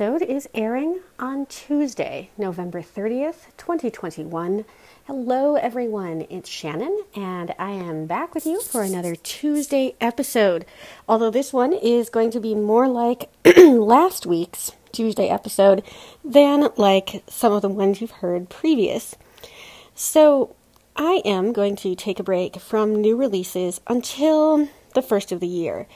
Episode is airing on Tuesday, November 30th, 2021. Hello, everyone. It's Shannon, and I am back with you for another Tuesday episode. Although this one is going to be more like last week's Tuesday episode than like some of the ones you've heard previous. So, I am going to take a break from new releases until the first of the year.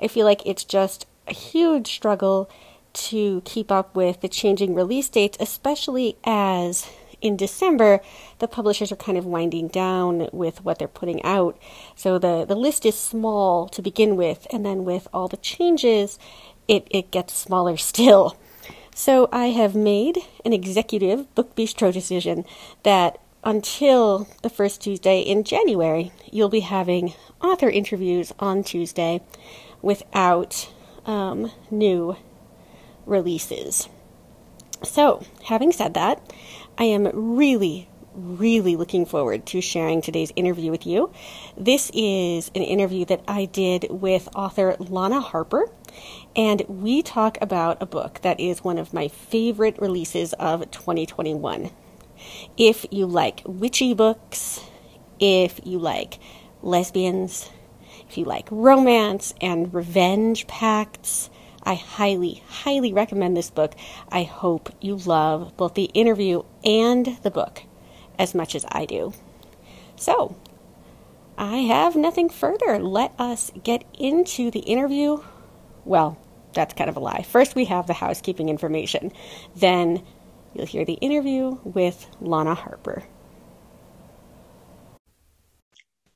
I feel like it's just a huge struggle to keep up with the changing release dates, especially as in December the publishers are kind of winding down with what they're putting out. So the, the list is small to begin with, and then with all the changes, it, it gets smaller still. So I have made an executive book bistro decision that until the first Tuesday in January, you'll be having author interviews on Tuesday without um, new releases. So, having said that, I am really, really looking forward to sharing today's interview with you. This is an interview that I did with author Lana Harper, and we talk about a book that is one of my favorite releases of 2021. If you like witchy books, if you like lesbians, if you like romance and revenge pacts, I highly, highly recommend this book. I hope you love both the interview and the book as much as I do. So, I have nothing further. Let us get into the interview. Well, that's kind of a lie. First, we have the housekeeping information. Then, you'll hear the interview with Lana Harper.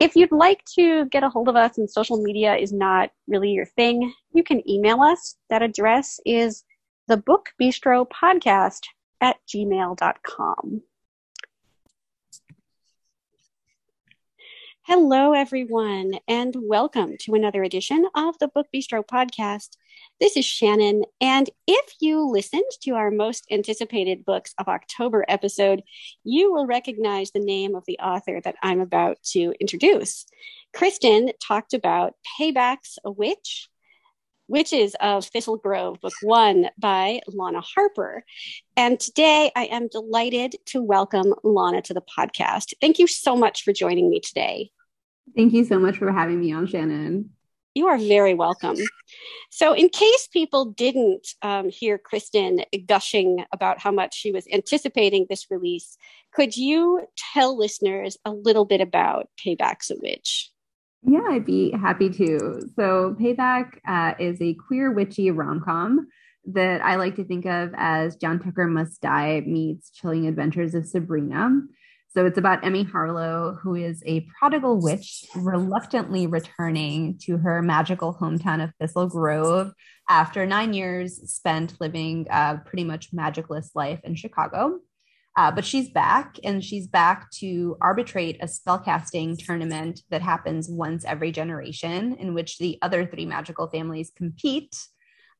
If you'd like to get a hold of us and social media is not really your thing, you can email us. That address is the book bistro podcast at gmail.com. Hello, everyone, and welcome to another edition of the Book Bistro podcast. This is Shannon, and if you listened to our most anticipated Books of October episode, you will recognize the name of the author that I'm about to introduce. Kristen talked about Payback's a Witch, Witches of Thistle Grove, Book One by Lana Harper. And today I am delighted to welcome Lana to the podcast. Thank you so much for joining me today. Thank you so much for having me on, Shannon. You are very welcome. So, in case people didn't um, hear Kristen gushing about how much she was anticipating this release, could you tell listeners a little bit about Payback's a Witch? Yeah, I'd be happy to. So, Payback uh, is a queer witchy rom com that I like to think of as John Tucker Must Die meets Chilling Adventures of Sabrina. So it's about Emmy Harlow, who is a prodigal witch reluctantly returning to her magical hometown of Thistle Grove after nine years spent living a pretty much magicless life in Chicago. Uh, but she's back and she's back to arbitrate a spellcasting tournament that happens once every generation, in which the other three magical families compete.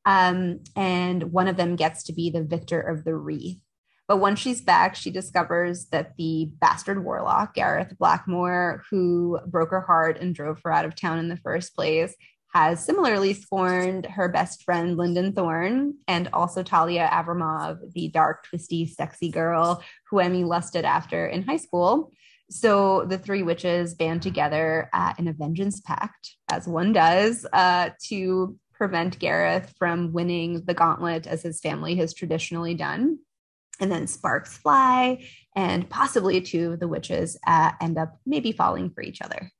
Um, and one of them gets to be the victor of the wreath. But once she's back, she discovers that the bastard warlock, Gareth Blackmore, who broke her heart and drove her out of town in the first place, has similarly scorned her best friend, Linden Thorne, and also Talia Avramov, the dark, twisty, sexy girl who Emmy lusted after in high school. So the three witches band together uh, in a vengeance pact, as one does, uh, to prevent Gareth from winning the gauntlet as his family has traditionally done. And then sparks fly, and possibly two of the witches uh, end up maybe falling for each other.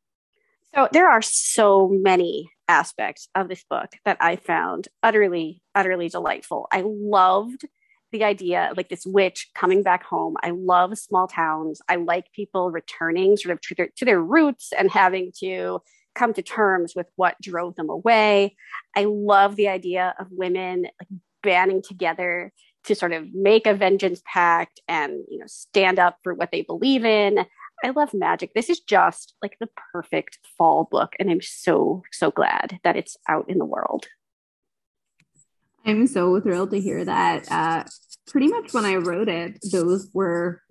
So there are so many aspects of this book that I found utterly, utterly delightful. I loved the idea like this witch coming back home. I love small towns. I like people returning sort of to their, to their roots and having to come to terms with what drove them away. I love the idea of women like banding together to sort of make a vengeance pact and you know stand up for what they believe in. I love magic. This is just like the perfect fall book and I'm so so glad that it's out in the world. I'm so thrilled to hear that. Uh, pretty much when I wrote it, those were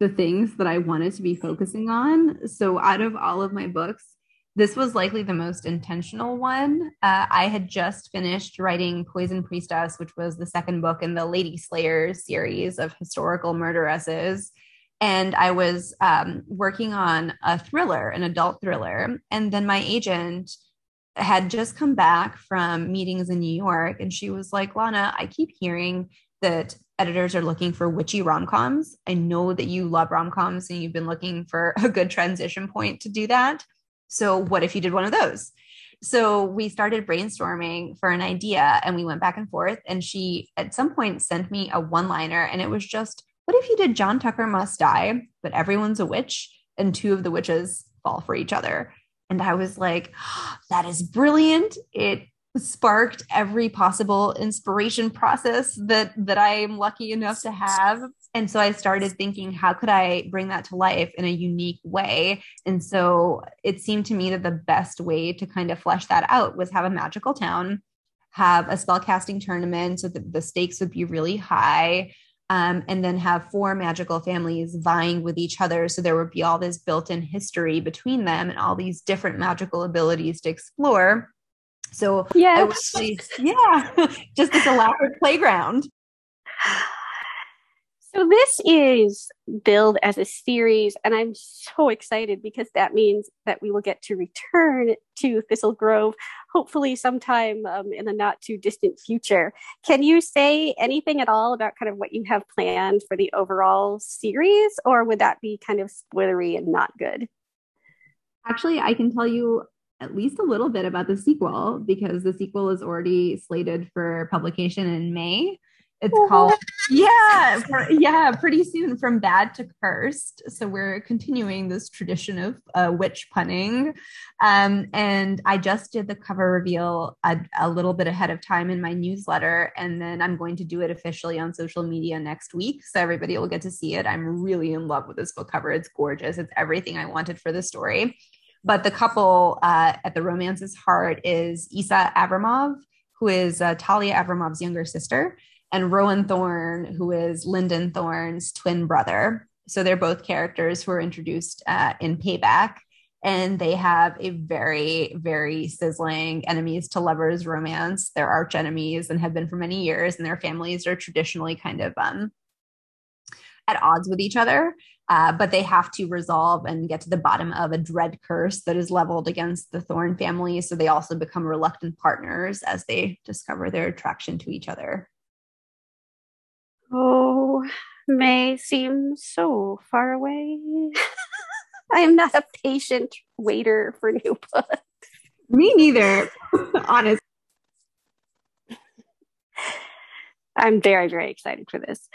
the things that I wanted to be focusing on. So out of all of my books, this was likely the most intentional one. Uh, I had just finished writing Poison Priestess, which was the second book in the Lady Slayers series of historical murderesses. And I was um, working on a thriller, an adult thriller. And then my agent had just come back from meetings in New York. And she was like, Lana, I keep hearing that editors are looking for witchy rom coms. I know that you love rom coms and you've been looking for a good transition point to do that. So, what if you did one of those? So, we started brainstorming for an idea and we went back and forth. And she, at some point, sent me a one liner, and it was just, What if you did John Tucker Must Die, but everyone's a witch and two of the witches fall for each other? And I was like, That is brilliant. It sparked every possible inspiration process that that I am lucky enough to have. And so I started thinking, how could I bring that to life in a unique way? And so it seemed to me that the best way to kind of flesh that out was have a magical town, have a spellcasting tournament so that the stakes would be really high. Um, and then have four magical families vying with each other. So there would be all this built in history between them and all these different magical abilities to explore. So yes. yeah, just this elaborate playground. So this is billed as a series, and I'm so excited because that means that we will get to return to Thistle Grove, hopefully sometime um, in the not too distant future. Can you say anything at all about kind of what you have planned for the overall series, or would that be kind of spoilery and not good? Actually, I can tell you at least a little bit about the sequel because the sequel is already slated for publication in May. It's oh. called yeah, for, yeah, pretty soon from bad to cursed. So we're continuing this tradition of uh, witch punning. Um, and I just did the cover reveal a, a little bit ahead of time in my newsletter, and then I'm going to do it officially on social media next week, so everybody will get to see it. I'm really in love with this book cover. It's gorgeous. It's everything I wanted for the story. But the couple uh, at the romance's heart is Isa Avramov, who is uh, Talia Avramov's younger sister, and Rowan Thorne, who is Linden Thorne's twin brother. So they're both characters who are introduced uh, in Payback. And they have a very, very sizzling enemies to lovers romance. They're arch enemies and have been for many years, and their families are traditionally kind of um, at odds with each other. Uh, but they have to resolve and get to the bottom of a dread curse that is leveled against the Thorne family. So they also become reluctant partners as they discover their attraction to each other. Oh, May seems so far away. I am not a patient waiter for new books. Me neither, honestly. I'm very, very excited for this.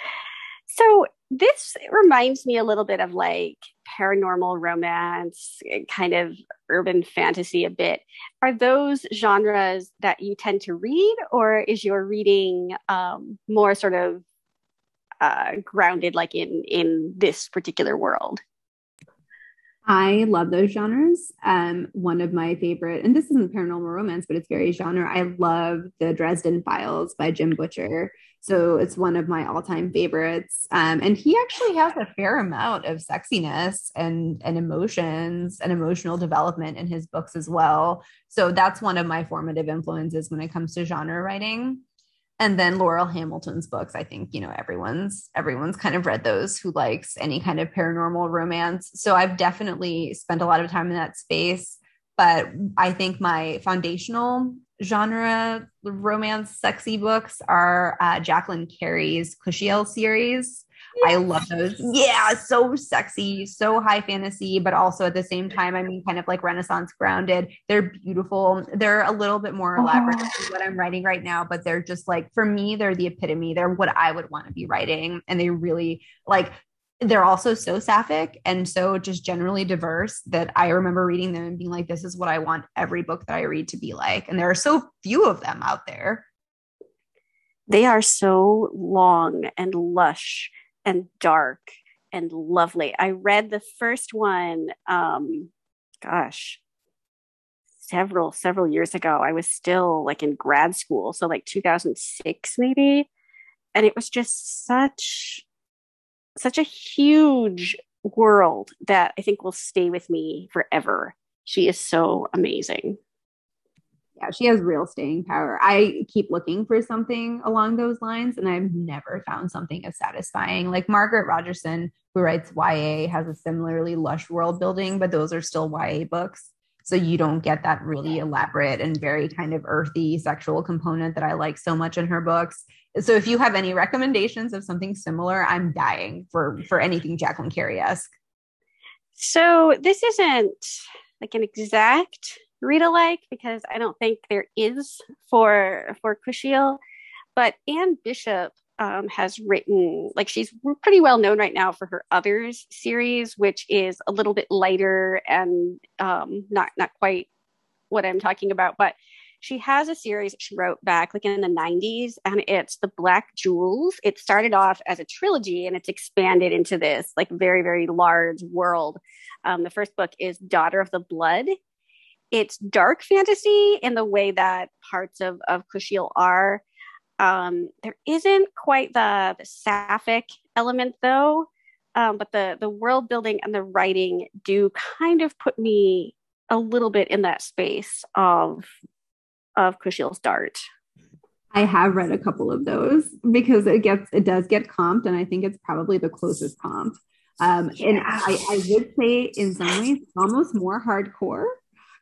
So this reminds me a little bit of like paranormal romance, kind of urban fantasy a bit. Are those genres that you tend to read, or is your reading um, more sort of uh, grounded like in in this particular world? I love those genres. Um, one of my favorite, and this isn't paranormal romance, but it's very genre. I love the Dresden Files by Jim Butcher. So it's one of my all-time favorites. Um, and he actually has a fair amount of sexiness and and emotions and emotional development in his books as well. So that's one of my formative influences when it comes to genre writing and then Laurell Hamilton's books. I think you know everyone's everyone's kind of read those who likes any kind of paranormal romance. So I've definitely spent a lot of time in that space. But I think my foundational genre romance sexy books are uh, Jacqueline Carey's Kushiel series. I love those. Yeah, so sexy, so high fantasy, but also at the same time, I mean, kind of like Renaissance grounded. They're beautiful. They're a little bit more uh-huh. elaborate oh. than what I'm writing right now, but they're just like, for me, they're the epitome. They're what I would want to be writing. And they really like they're also so sapphic and so just generally diverse that I remember reading them and being like, this is what I want every book that I read to be like. And there are so few of them out there. They are so long and lush and dark and lovely. I read the first one, um, gosh, several, several years ago. I was still like in grad school. So like 2006, maybe. And it was just such such a huge world that I think will stay with me forever. She is so amazing. Yeah, she has real staying power. I keep looking for something along those lines, and I've never found something as satisfying. Like Margaret Rogerson, who writes YA, has a similarly lush world building, but those are still YA books. So you don't get that really elaborate and very kind of earthy sexual component that I like so much in her books. So if you have any recommendations of something similar, I'm dying for for anything Jacqueline Carey-esque. So this isn't like an exact read alike because I don't think there is for for Kushiel, but Anne Bishop um, has written like she's pretty well known right now for her others series which is a little bit lighter and um, not not quite what i'm talking about. But she has a series she wrote back like in the 90s and it's the black jewels. It started off as a trilogy and it's expanded into this like very very large world. Um, the first book is daughter of the blood it's dark fantasy in the way that parts of of kushiel are um, there isn't quite the, the sapphic element though, um, but the the world building and the writing do kind of put me a little bit in that space of of Kushiel's Dart. I have read a couple of those because it gets it does get comped, and I think it's probably the closest comp. Um, yeah. And I, I would say in some ways almost more hardcore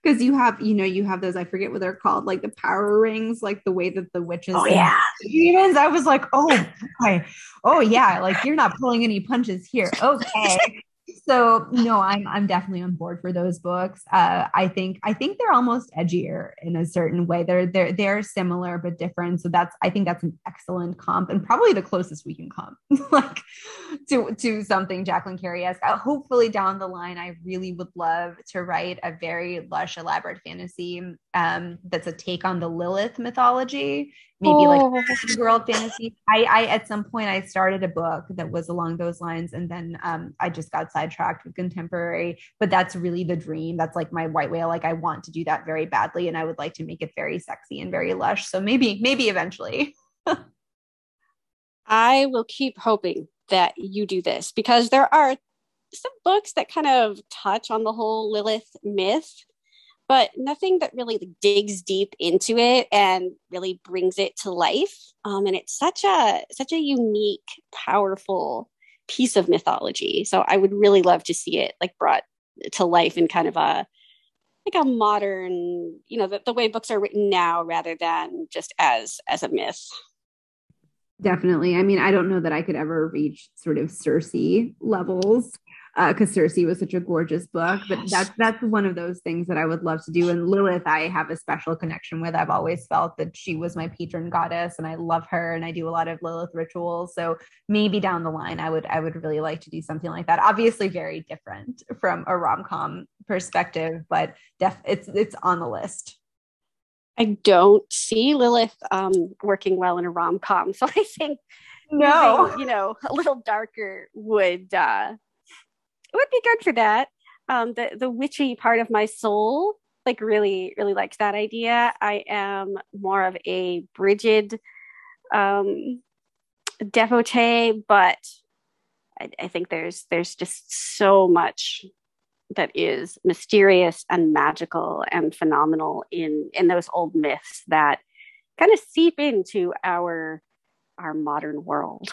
because you have you know you have those i forget what they're called like the power rings like the way that the witches oh yeah. demons. I was like oh boy. oh yeah like you're not pulling any punches here. Okay so no i'm i'm definitely on board for those books. Uh, i think i think they're almost edgier in a certain way. They're they're they're similar but different. So that's i think that's an excellent comp and probably the closest we can come like to to something jacqueline carey-esque uh, hopefully down the line i really would love to write a very lush elaborate fantasy um, that's a take on the lilith mythology maybe oh. like world fantasy. I, I at some point I started a book that was along those lines, and then um, I just got sidetracked with contemporary. But that's really the dream. That's like my white whale. Like I want to do that very badly, and I would like to make it very sexy and very lush. So maybe maybe eventually. I will keep hoping that you do this because there are some books that kind of touch on the whole Lilith myth but nothing that really digs deep into it and really brings it to life. Um, and it's such a such a unique, powerful piece of mythology. So I would really love to see it like brought to life in kind of a like a modern, you know, the, the way books are written now rather than just as as a myth. Definitely. I mean, I don't know that I could ever reach sort of Circe levels because uh, Circe was such a gorgeous book. But that's that's one of those things that I would love to do. And Lilith, I have a special connection with. I've always felt that she was my patron goddess, and I love her. And I do a lot of Lilith rituals. So maybe down the line, I would I would really like to do something like that. Obviously, very different from a rom com perspective, but def- it's it's on the list. I don't see Lilith um, working well in a rom com, so I think no, you know, a little darker would uh, it would be good for that. Um, the the witchy part of my soul like really really likes that idea. I am more of a Brigid um, devotee, but I, I think there's there's just so much that is mysterious and magical and phenomenal in in those old myths that kind of seep into our our modern world.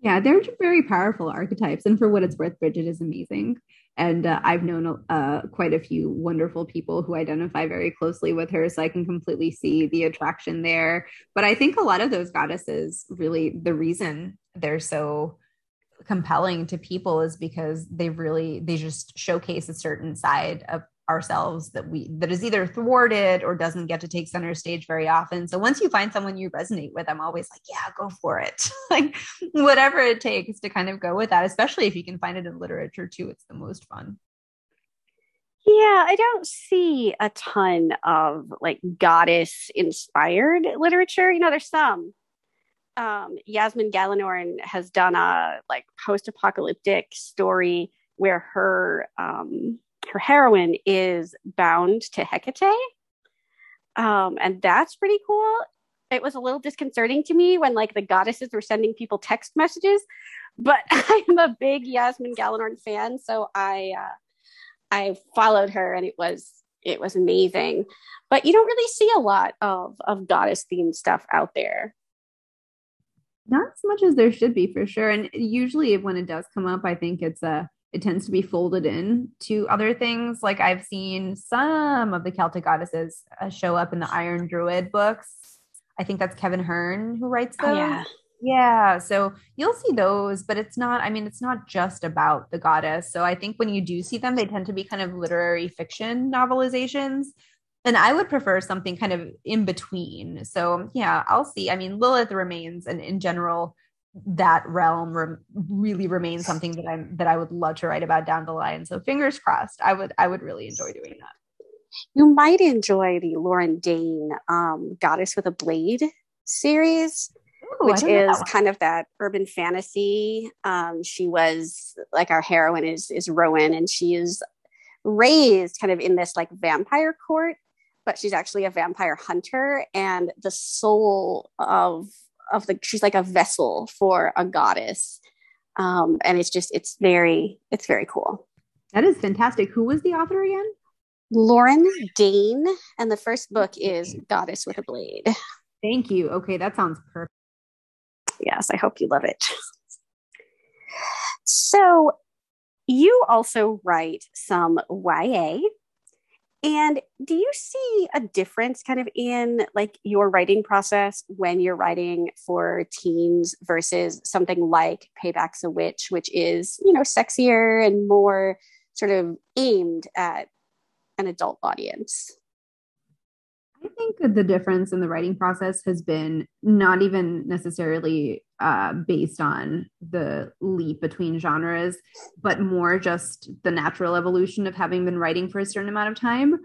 Yeah, they're very powerful archetypes. And for what it's worth, Bridget is amazing. And uh, I've known uh, quite a few wonderful people who identify very closely with her. So I can completely see the attraction there. But I think a lot of those goddesses really, the reason they're so compelling to people is because they really they just showcase a certain side of ourselves that we that is either thwarted or doesn't get to take center stage very often. So once you find someone you resonate with i'm always like yeah go for it. Like whatever it takes to kind of go with that especially if you can find it in literature too it's the most fun. Yeah i don't see a ton of like goddess inspired literature. You know there's some. Um, Yasmine Galenorn has done a like post-apocalyptic story where her um, her heroine is bound to Hecate, um, and that's pretty cool. It was a little disconcerting to me when like the goddesses were sending people text messages, but I'm a big Yasmine Galenorn fan, so I uh, I followed her, and it was it was amazing. But you don't really see a lot of of goddess themed stuff out there not as much as there should be for sure and usually when it does come up i think it's a it tends to be folded in to other things. Like i've seen some of the celtic goddesses uh, show up in the iron druid books. I think that's kevin hearne who writes those. oh, yeah. Yeah so you'll see those but it's not i mean it's not just about the goddess. So i think when you do see them they tend to be kind of literary fiction novelizations. And I would prefer something kind of in between. So yeah, I'll see. I mean, Lilith remains, and in general, that realm re- really remains something that I'm that I would love to write about down the line. So fingers crossed. I would I would really enjoy doing that. You might enjoy the Lauren Dane um, Goddess with a Blade series. Ooh, which is kind of that urban fantasy. Um, she was like our heroine is is Rowan, and she is raised kind of in this like vampire court but she's actually a vampire hunter and the soul of of the she's like a vessel for a goddess. Um and it's just it's very it's very cool. That is fantastic. Who was the author again? Lauren dane. And the first book is goddess with a blade. Thank you. Okay that sounds perfect yes i hope you love it. So you also write some ya and do you see a difference kind of in like your writing process when you're writing for teens versus something like Payback's a Witch, which is, you know, sexier and more sort of aimed at an adult audience? I think the difference in the writing process has been not even necessarily uh, based on the leap between genres, but more just the natural evolution of having been writing for a certain amount of time.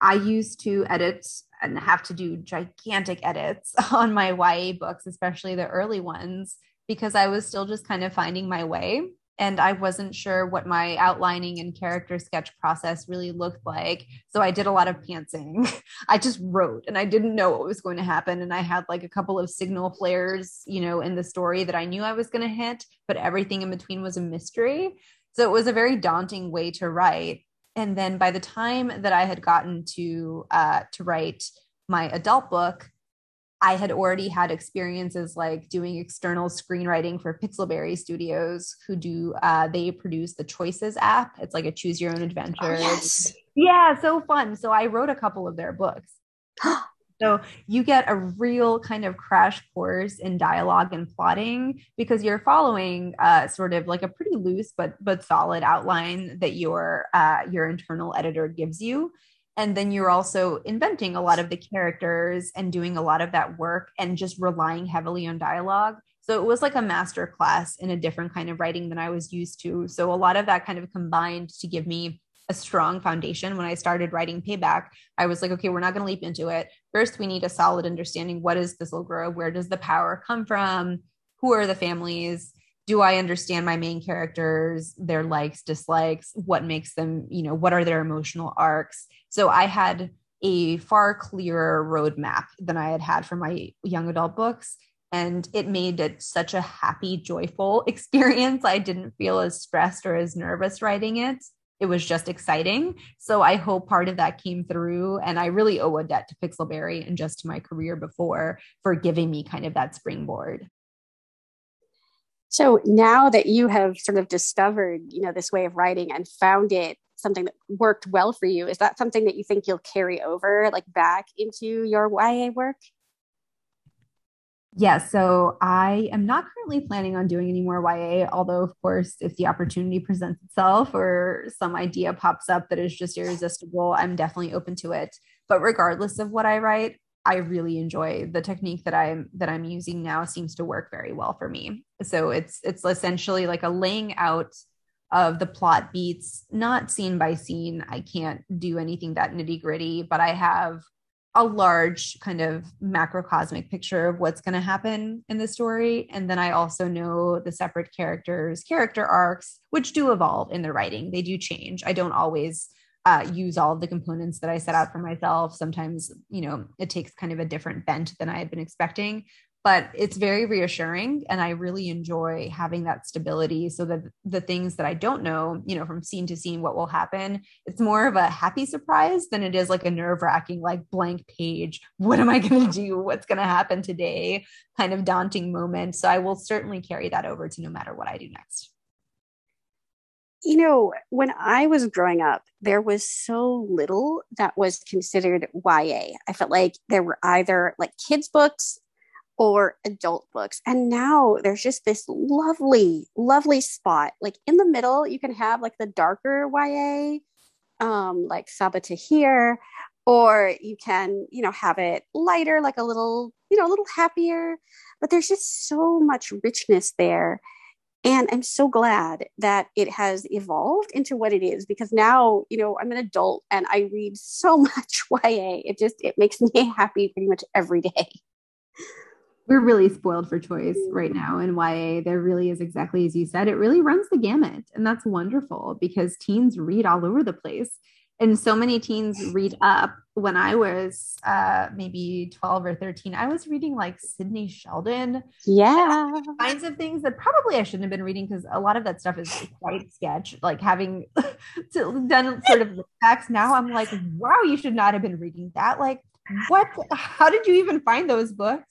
I used to edit and have to do gigantic edits on my YA books, especially the early ones, because I was still just kind of finding my way and I wasn't sure what my outlining and character sketch process really looked like. So I did a lot of pantsing. I just wrote and I didn't know what was going to happen. And I had like a couple of signal flares, you know, in the story that I knew I was going to hit, but everything in between was a mystery. So it was a very daunting way to write. And then by the time that I had gotten to uh, to write my adult book, I had already had experiences like doing external screenwriting for Pixelberry Studios, who do uh, they produce the Choices app. It's like a choose your own adventure. Oh, yes. Yeah, so fun. So I wrote a couple of their books. so you get a real kind of crash course in dialogue and plotting because you're following uh, sort of like a pretty loose but but solid outline that your uh, your internal editor gives you and then you're also inventing a lot of the characters and doing a lot of that work and just relying heavily on dialogue. So it was like a master class in a different kind of writing than i was used to. So a lot of that kind of combined to give me a strong foundation. When i started writing payback i was like okay we're not going to leap into it. First we need a solid understanding. What is Thistlegrove where does the power come from? Who are the families do I understand my main characters, their likes, dislikes, what makes them, you know, what are their emotional arcs? So I had a far clearer roadmap than I had had for my young adult books. And it made it such a happy, joyful experience. I didn't feel as stressed or as nervous writing it. It was just exciting. So I hope part of that came through. And I really owe a debt to Pixelberry and just to my career before for giving me kind of that springboard. So now that you have sort of discovered, you know, this way of writing and found it something that worked well for you, is that something that you think you'll carry over like back into your YA work? Yeah, so I am not currently planning on doing any more YA, although, of course, if the opportunity presents itself or some idea pops up that is just irresistible, I'm definitely open to it. But regardless of what I write, I really enjoy the technique that I'm that I'm using now seems to work very well for me. So it's it's essentially like a laying out of the plot beats, not scene by scene. I can't do anything that nitty gritty, but I have a large kind of macrocosmic picture of what's going to happen in the story. And then I also know the separate characters' character arcs, which do evolve in the writing. They do change. I don't always uh, use all of the components that I set out for myself. Sometimes, you know, it takes kind of a different bent than I had been expecting, but it's very reassuring. And I really enjoy having that stability so that the things that I don't know, you know, from scene to scene, what will happen, it's more of a happy surprise than it is like a nerve wracking, like blank page. What am I going to do? What's going to happen today? Kind of daunting moment. So I will certainly carry that over to no matter what I do next you know, when I was growing up, there was so little that was considered YA. I felt like there were either like kids' books or adult books. And now there's just this lovely, lovely spot. Like in the middle, you can have like the darker YA, um, like Sabaa Tahir, or you can, you know, have it lighter, like a little, you know, a little happier. But there's just so much richness there and i'm so glad that it has evolved into what it is because now you know i'm an adult and i read so much ya it just it makes me happy pretty much every day we're really spoiled for choice mm-hmm. right now in YA. There really is exactly as you said. It really runs the gamut. And that's wonderful because teens read all over the place and so many teens read up. When i was uh, maybe 12 or 13 i was reading like sidney sheldon. Yeah. Kinds of things that probably i shouldn't have been reading because a lot of that stuff is quite sketch like having to, done sort of facts. Now i'm like wow you should not have been reading that. Like what how did you even find those books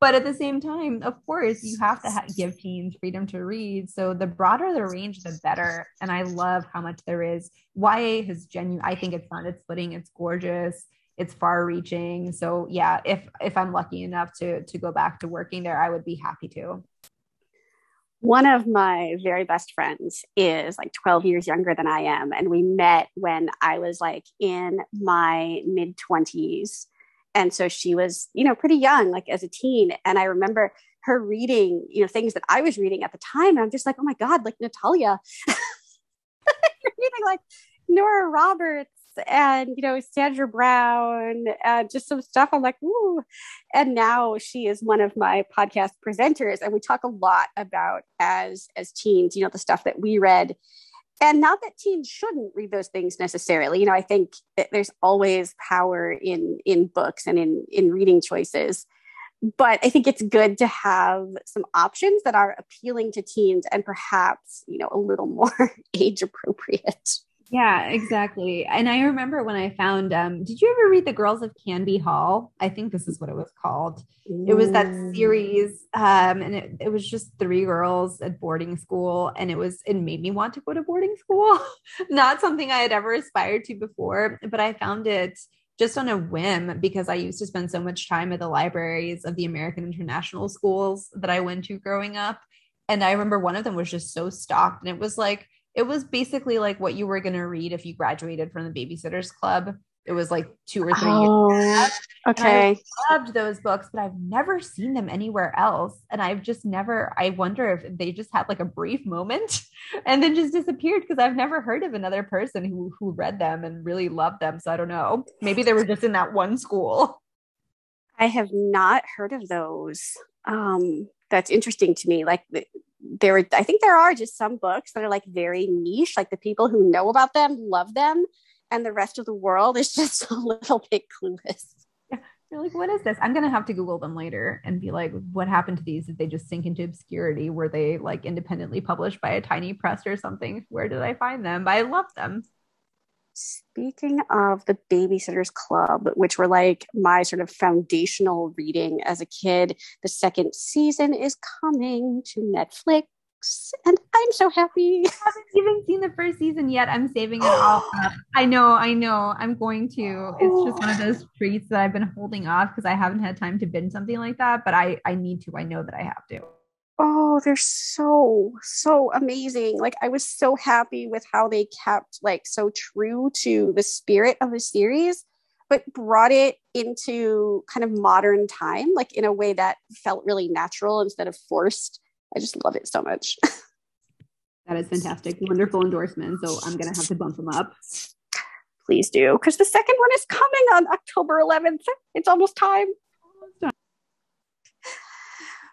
but at the same time of course you have to ha- give teens freedom to read. So the broader the range the better. And i love how much there is. Ya has genuine i think it's on its footing it's gorgeous. It's far reaching so yeah if if i'm lucky enough to to go back to working there i would be happy to. One of my very best friends is like 12 years younger than I am. And we met when I was like in my mid 20s and so she was you know pretty young like as a teen. And i remember her reading you know things that i was reading at the time. And i'm just like oh my god like natalia. Reading like nora roberts and you know sandra brown and just some stuff. I'm like ooh. And now she is one of my podcast presenters. And we talk a lot about as as teens you know the stuff that we read and not that teens shouldn't read those things necessarily. You know i think there's always power in in books and in in reading choices. But i think it's good to have some options that are appealing to teens and perhaps you know a little more age appropriate yeah, exactly. And I remember when I found um did you ever read The Girls of Canby Hall? I think this is what it was called. It was that series um and it, it was just three girls at boarding school and it was it made me want to go to boarding school. Not something I had ever aspired to before, but I found it just on a whim because I used to spend so much time at the libraries of the American international schools that I went to growing up. And I remember one of them was just so stocked and it was like it was basically like what you were going to read if you graduated from the babysitters club. It was like two or three oh, okay I loved those books but i've never seen them anywhere else. And i've just never i wonder if they just had like a brief moment and then just disappeared because i've never heard of another person who who read them and really loved them. So i don't know. Maybe they were just in that one school. I have not heard of those. Um that's interesting to me. Like there i think there are just some books that are like very niche like the people who know about them love them and the rest of the world is just a little bit clueless. Yeah. you're like what is this? I'm gonna have to google them later and be like what happened to these? Did they just sink into obscurity? Were they like independently published by a tiny press or something? Where did i find them? But i love them Speaking of the Babysitters Club, which were like my sort of foundational reading as a kid, the second season is coming to Netflix. and I'm so happy. I haven't even seen the first season yet. I'm saving it all up. I know, I know. I'm going to. It's just one of oh. those treats that I've been holding off because I haven't had time to binge something like that. But I, I need to. I know that I have to. Oh, they're so so amazing. Like I was so happy with how they kept like so true to the spirit of the series but brought it into kind of modern time, like in a way that felt really natural instead of forced. I just love it so much. that is fantastic. Wonderful endorsement. So I'm going to have to bump them up. Please do, because the second one is coming on October 11th. It's almost time.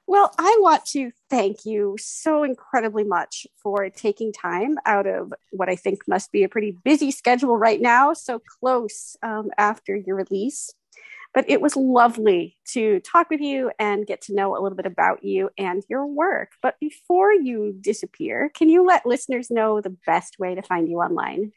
Well, I want to thank you so incredibly much for taking time out of what I think must be a pretty busy schedule right now, so close um, after your release. But it was lovely to talk with you and get to know a little bit about you and your work. But before you disappear, can you let listeners know the best way to find you online?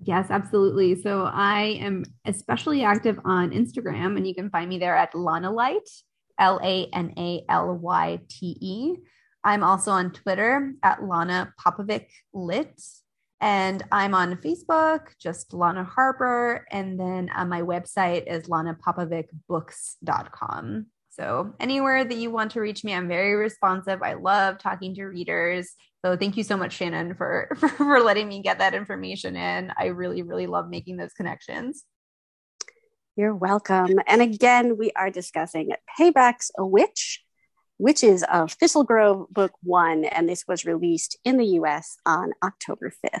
Yes, absolutely. So I am especially active on Instagram, and you can find me there at Lana Light. L A N A L Y T E. I'm also on Twitter at Lana Popovic Lit. And I'm on Facebook, just Lana Harper. And then uh, my website is lanapopovicbooks.com. So anywhere that you want to reach me, I'm very responsive. I love talking to readers. So thank you so much, Shannon, for, for, for letting me get that information in. I really, really love making those connections. You're welcome. And again, we are discussing Payback's a Witch, which is of Thistle Grove Book One, and this was released in the US on October 5th.